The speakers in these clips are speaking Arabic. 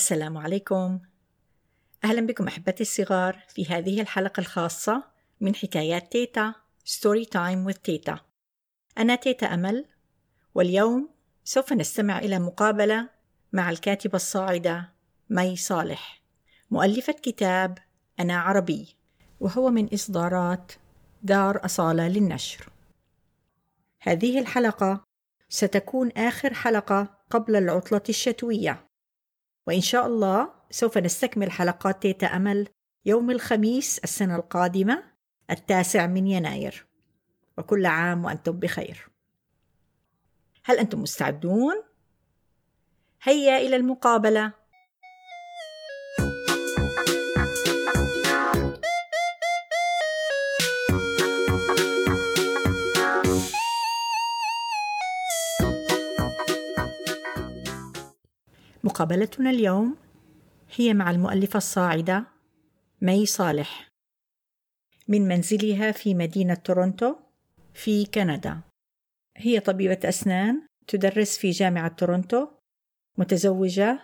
السلام عليكم. أهلا بكم أحبتي الصغار في هذه الحلقة الخاصة من حكايات تيتا story time with تيتا. أنا تيتا أمل واليوم سوف نستمع إلى مقابلة مع الكاتبة الصاعدة مي صالح مؤلفة كتاب أنا عربي وهو من إصدارات دار أصالة للنشر. هذه الحلقة ستكون آخر حلقة قبل العطلة الشتوية. وإن شاء الله سوف نستكمل حلقات تيتا أمل يوم الخميس السنة القادمة التاسع من يناير. وكل عام وأنتم بخير. هل أنتم مستعدون؟ هيا إلى المقابلة. مقابلتنا اليوم هي مع المؤلفة الصاعدة مي صالح من منزلها في مدينة تورونتو في كندا. هي طبيبة أسنان تدرس في جامعة تورونتو متزوجة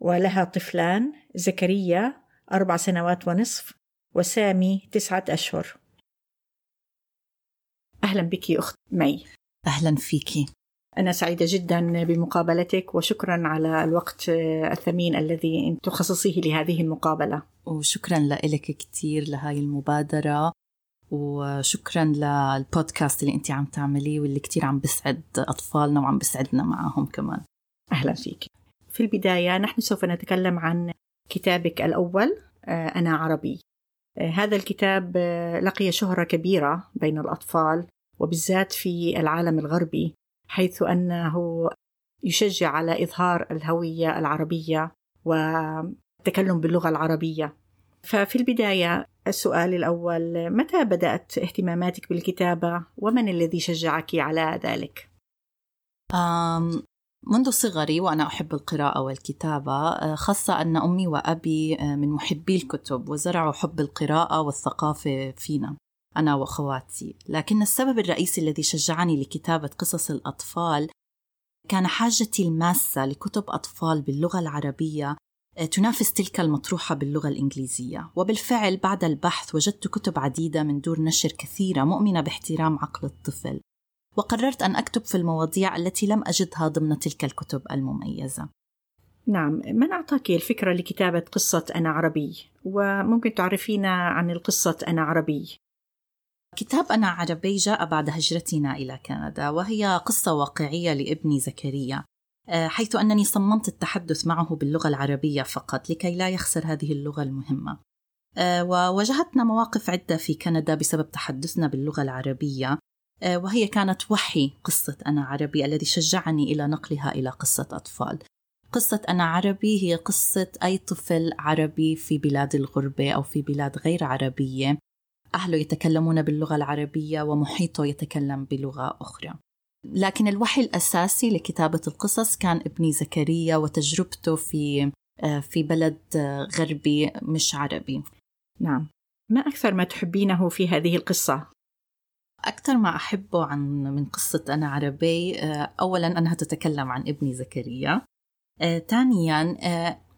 ولها طفلان زكريا أربع سنوات ونصف وسامي تسعة أشهر. أهلا بك أخت مي. أهلا فيكي أنا سعيدة جدا بمقابلتك وشكرا على الوقت الثمين الذي تخصصيه لهذه المقابلة. وشكرا لك كثير لهاي المبادرة وشكرا للبودكاست اللي أنت عم تعمليه واللي كثير عم بسعد أطفالنا وعم بسعدنا معهم كمان. أهلا فيك. في البداية نحن سوف نتكلم عن كتابك الأول أنا عربي. هذا الكتاب لقي شهرة كبيرة بين الأطفال وبالذات في العالم الغربي. حيث أنه يشجع على إظهار الهوية العربية والتكلم باللغة العربية. ففي البداية السؤال الأول متى بدأت اهتماماتك بالكتابة؟ ومن الذي شجعك على ذلك؟ منذ صغري وأنا أحب القراءة والكتابة خاصة أن أمي وأبي من محبي الكتب وزرعوا حب القراءة والثقافة فينا. أنا وأخواتي. لكن السبب الرئيسي الذي شجعني لكتابة قصص الأطفال كان حاجتي الماسة لكتب أطفال باللغة العربية آه، تنافس تلك المطروحة باللغة الإنجليزية. وبالفعل بعد البحث وجدت كتب عديدة من دور نشر كثيرة مؤمنة باحترام عقل الطفل. وقررت أن أكتب في المواضيع التي لم أجدها ضمن تلك الكتب المميزة. نعم. من أعطاك الفكرة لكتابة قصة أنا عربي؟ وممكن تعرفينا عن القصة أنا عربي؟ كتاب أنا عربي جاء بعد هجرتنا إلى كندا وهي قصة واقعية لابني زكريا آه، حيث أنني صممت التحدث معه باللغة العربية فقط لكي لا يخسر هذه اللغة المهمة. آه، وواجهتنا مواقف عدة في كندا بسبب تحدثنا باللغة العربية آه، وهي كانت وحي قصة أنا عربي الذي شجعني إلى نقلها إلى قصة أطفال. قصة أنا عربي هي قصة أي طفل عربي في بلاد الغربة أو في بلاد غير عربية. أهله يتكلمون باللغة العربية ومحيطه يتكلم بلغة أخرى. لكن الوحي الأساسي لكتابة القصص كان ابني زكريا وتجربته في آه، في بلد آه، غربي مش عربي. نعم. ما أكثر ما تحبينه في هذه القصة؟ أكثر ما أحبه عن من قصة أنا عربي آه، أولا أنها تتكلم عن ابني زكريا. ثانيا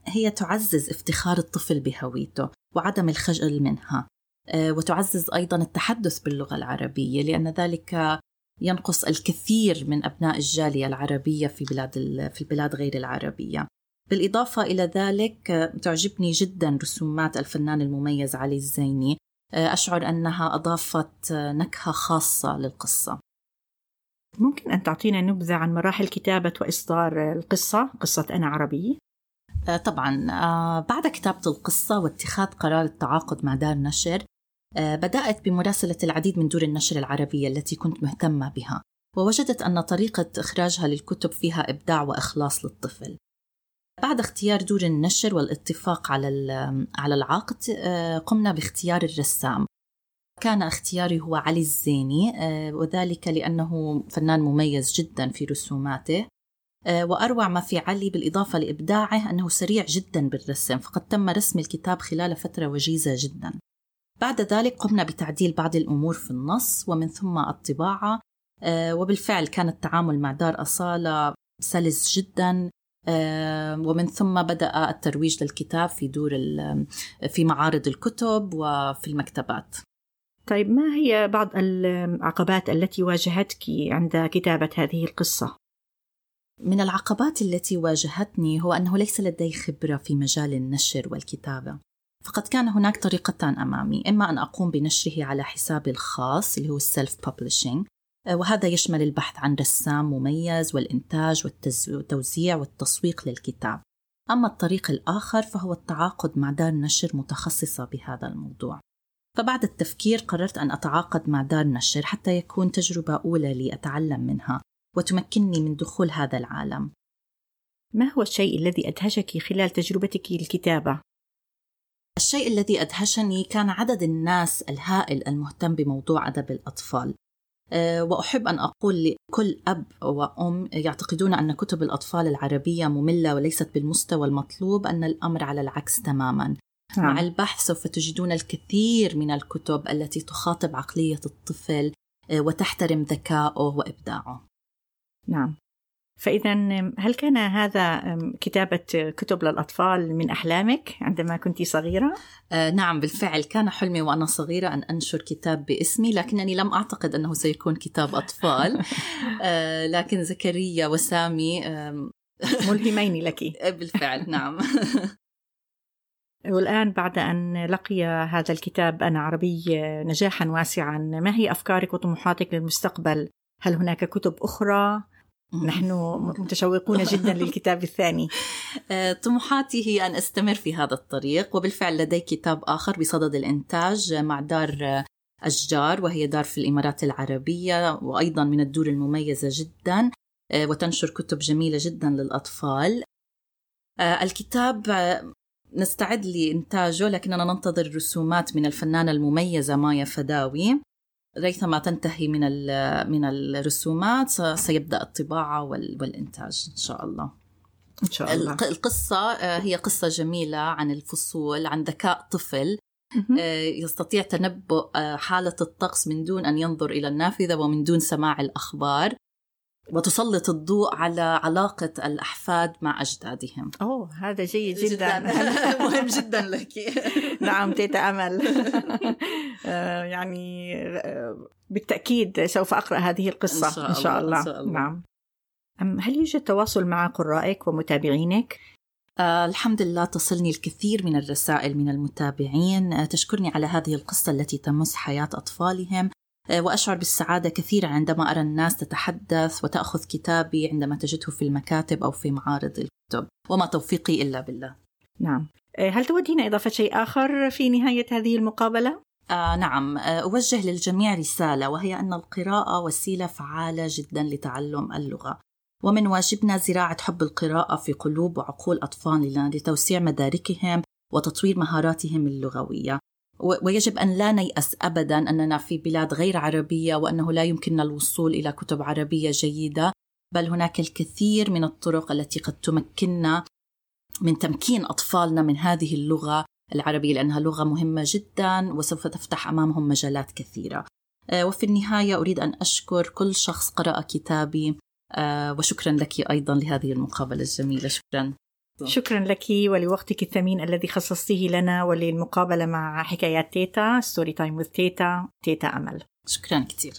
هي تعزز افتخار الطفل بهويته وعدم الخجل منها. آه، وتعزز أيضا التحدث باللغة العربية لأن ذلك ينقص الكثير من أبناء الجالية العربية في بلاد في البلاد غير العربية. بالإضافة إلى ذلك آه، تعجبني جدا رسومات الفنان المميز علي الزيني آه، أشعر أنها أضافت نكهة خاصة للقصة. ممكن أن تعطينا نبذة عن مراحل كتابة وإصدار القصة، قصة أنا عربي؟ طبعا بعد كتابة القصة واتخاذ قرار التعاقد مع دار نشر آه، بدأت بمراسلة العديد من دور النشر العربية التي كنت مهتمة بها ووجدت أن طريقة إخراجها للكتب فيها إبداع وإخلاص للطفل. بعد اختيار دور النشر والاتفاق على على العقد آه، قمنا باختيار الرسام. كان اختياري هو علي الزيني آه، وذلك لأنه فنان مميز جدا في رسوماته وأروع ما في علي بالإضافة لإبداعه أنه سريع جدا بالرسم فقد تم رسم الكتاب خلال فترة وجيزة جدا. بعد ذلك قمنا بتعديل بعض الأمور في النص ومن ثم الطباعة آه، وبالفعل كان التعامل مع دار أصالة سلس جدا ومن ثم بدأ الترويج للكتاب في دور في معارض الكتب وفي المكتبات طيب ما هي بعض العقبات التي واجهتك عند كتابة هذه القصة؟ من العقبات التي واجهتني هو أنه ليس لدي خبرة في مجال النشر والكتابة فقد كان هناك طريقتان أمامي إما أن أقوم بنشره على حسابي الخاص اللي هو ال self publishing وهذا يشمل البحث عن رسام مميز والإنتاج والتوزيع والتسويق للكتاب. أما الطريق الآخر فهو التعاقد مع دار نشر متخصصة بهذا الموضوع. فبعد التفكير قررت أن أتعاقد مع دار نشر حتى يكون تجربة أولى لي أتعلم منها وتمكنني من دخول هذا العالم. ما هو الشيء الذي أدهشك خلال تجربتك الكتابة؟ الشيء الذي أدهشني كان عدد الناس الهائل المهتم بموضوع أدب الأطفال. أه، وأحب أن أقول لكل أب وأم يعتقدون أن كتب الأطفال العربية مملة وليست بالمستوى المطلوب أن الأمر على العكس تماما. نعم. مع البحث سوف تجدون الكثير من الكتب التي تخاطب عقلية الطفل أه، وتحترم ذكائه وإبداعه. نعم. فإذا هل كان هذا كتابة كتب للأطفال من أحلامك عندما كنت صغيرة؟ آه نعم بالفعل كان حلمي وأنا صغيرة أن أنشر كتاب باسمي لكنني لم أعتقد أنه سيكون كتاب أطفال آه لكن زكريا وسامي آه ملهمين لك بالفعل نعم والآن بعد أن لقي هذا الكتاب أنا عربي نجاحا واسعا ما هي أفكارك وطموحاتك للمستقبل؟ هل هناك كتب أخرى نحن متشوقون جدا للكتاب الثاني. آه، طموحاتي هي أن أستمر في هذا الطريق وبالفعل لدي كتاب آخر بصدد الإنتاج مع دار أشجار وهي دار في الإمارات العربية وأيضا من الدور المميزة جدا آه، وتنشر كتب جميلة جدا للأطفال. آه، الكتاب نستعد لإنتاجه لكننا ننتظر رسومات من الفنانة المميزة مايا فداوي. ريثما تنتهي من من الرسومات سيبدأ الطباعة والإنتاج إن شاء الله. إن شاء الله. القصة آه، هي قصة جميلة عن الفصول عن ذكاء طفل. آه، يستطيع تنبؤ آه، حالة الطقس من دون أن ينظر إلى النافذة ومن دون سماع الأخبار. وتسلط الضوء على علاقة الأحفاد مع أجدادهم. أوه هذا جيد جدا, جداً. مهم جدا لك. نعم تيتا أمل. آه، يعني آه، بالتأكيد سوف أقرأ هذه القصة إن شاء, إن شاء الله. إن شاء الله. نعم. هل يوجد تواصل مع قرائك ومتابعينك؟ آه الحمد لله تصلني الكثير من الرسائل من المتابعين. آه تشكرني على هذه القصة التي تمس حياة أطفالهم. آه، وأشعر بالسعادة كثيرا عندما أرى الناس تتحدث وتأخذ كتابي عندما تجده في المكاتب أو في معارض الكتب وما توفيقي إلا بالله. نعم. آه، هل تودين إضافة شيء آخر في نهاية هذه المقابلة؟ آه نعم. آه، أوجه للجميع رسالة وهي أن القراءة وسيلة فعالة جدا لتعلم اللغة. ومن واجبنا زراعة حب القراءة في قلوب وعقول أطفالنا لتوسيع مداركهم وتطوير مهاراتهم اللغوية. ويجب أن لا نيأس ابدا أننا في بلاد غير عربية وأنه لا يمكننا الوصول إلى كتب عربية جيدة بل هناك الكثير من الطرق التي قد تمكننا من تمكين أطفالنا من هذه اللغة العربية لأنها لغة مهمة جدا وسوف تفتح أمامهم مجالات كثيرة. آه، وفي النهاية أريد أن أشكر كل شخص قرأ كتابي آه، وشكرا لك أيضا لهذه المقابلة الجميلة شكرا. شكرا لك ولوقتك الثمين الذي خصصته لنا وللمقابلة مع حكايات تيتا story time with تيتا تيتا أمل. شكرا كثير.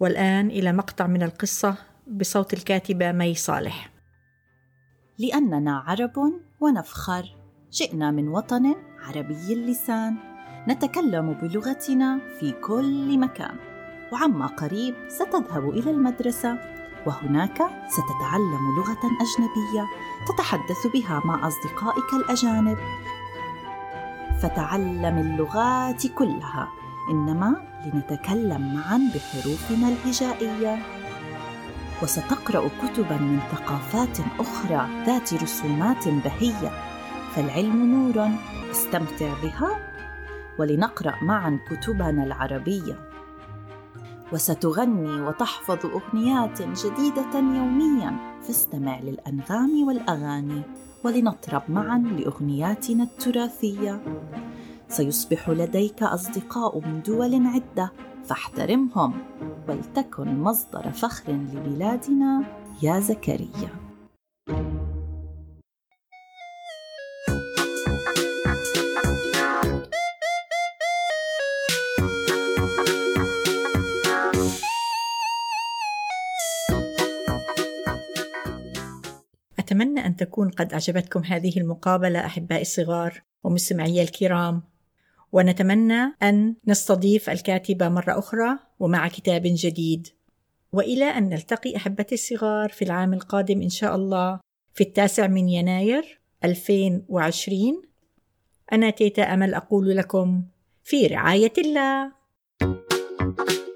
والآن إلى مقطع من القصة بصوت الكاتبة مي صالح. لأننا عرب ونفخر. جئنا من وطن عربي اللسان. نتكلم بلغتنا في كل مكان. وعما قريب ستذهب إلى المدرسة. وهناك ستتعلم لغة أجنبية. تتحدث بها مع أصدقائك الأجانب. فتعلم اللغات كلها. إنما لنتكلم معا بحروفنا الهجائيه وستقرأ كتبا من ثقافات أخرى ذات رسومات بهية. فالعلم نور استمتع بها ولنقرأ معا كتبنا العربية. وستغني وتحفظ أغنيات جديدة يوميا. فاستمع للأنغام والأغاني ولنطرب معا لأغنياتنا التراثية. سيصبح لديك أصدقاء من دول عدة فاحترمهم ولتكن مصدر فخر لبلادنا يا زكريا. أتمنى أن تكون قد أعجبتكم هذه المقابلة أحبائي الصغار ومستمعي الكرام. ونتمنى أن نستضيف الكاتبة مرة أخرى ومع كتاب جديد. وإلى أن نلتقي أحبتي الصغار في العام القادم إن شاء الله في التاسع من يناير 2020 أنا تيتا أمل أقول لكم في رعاية الله. thank you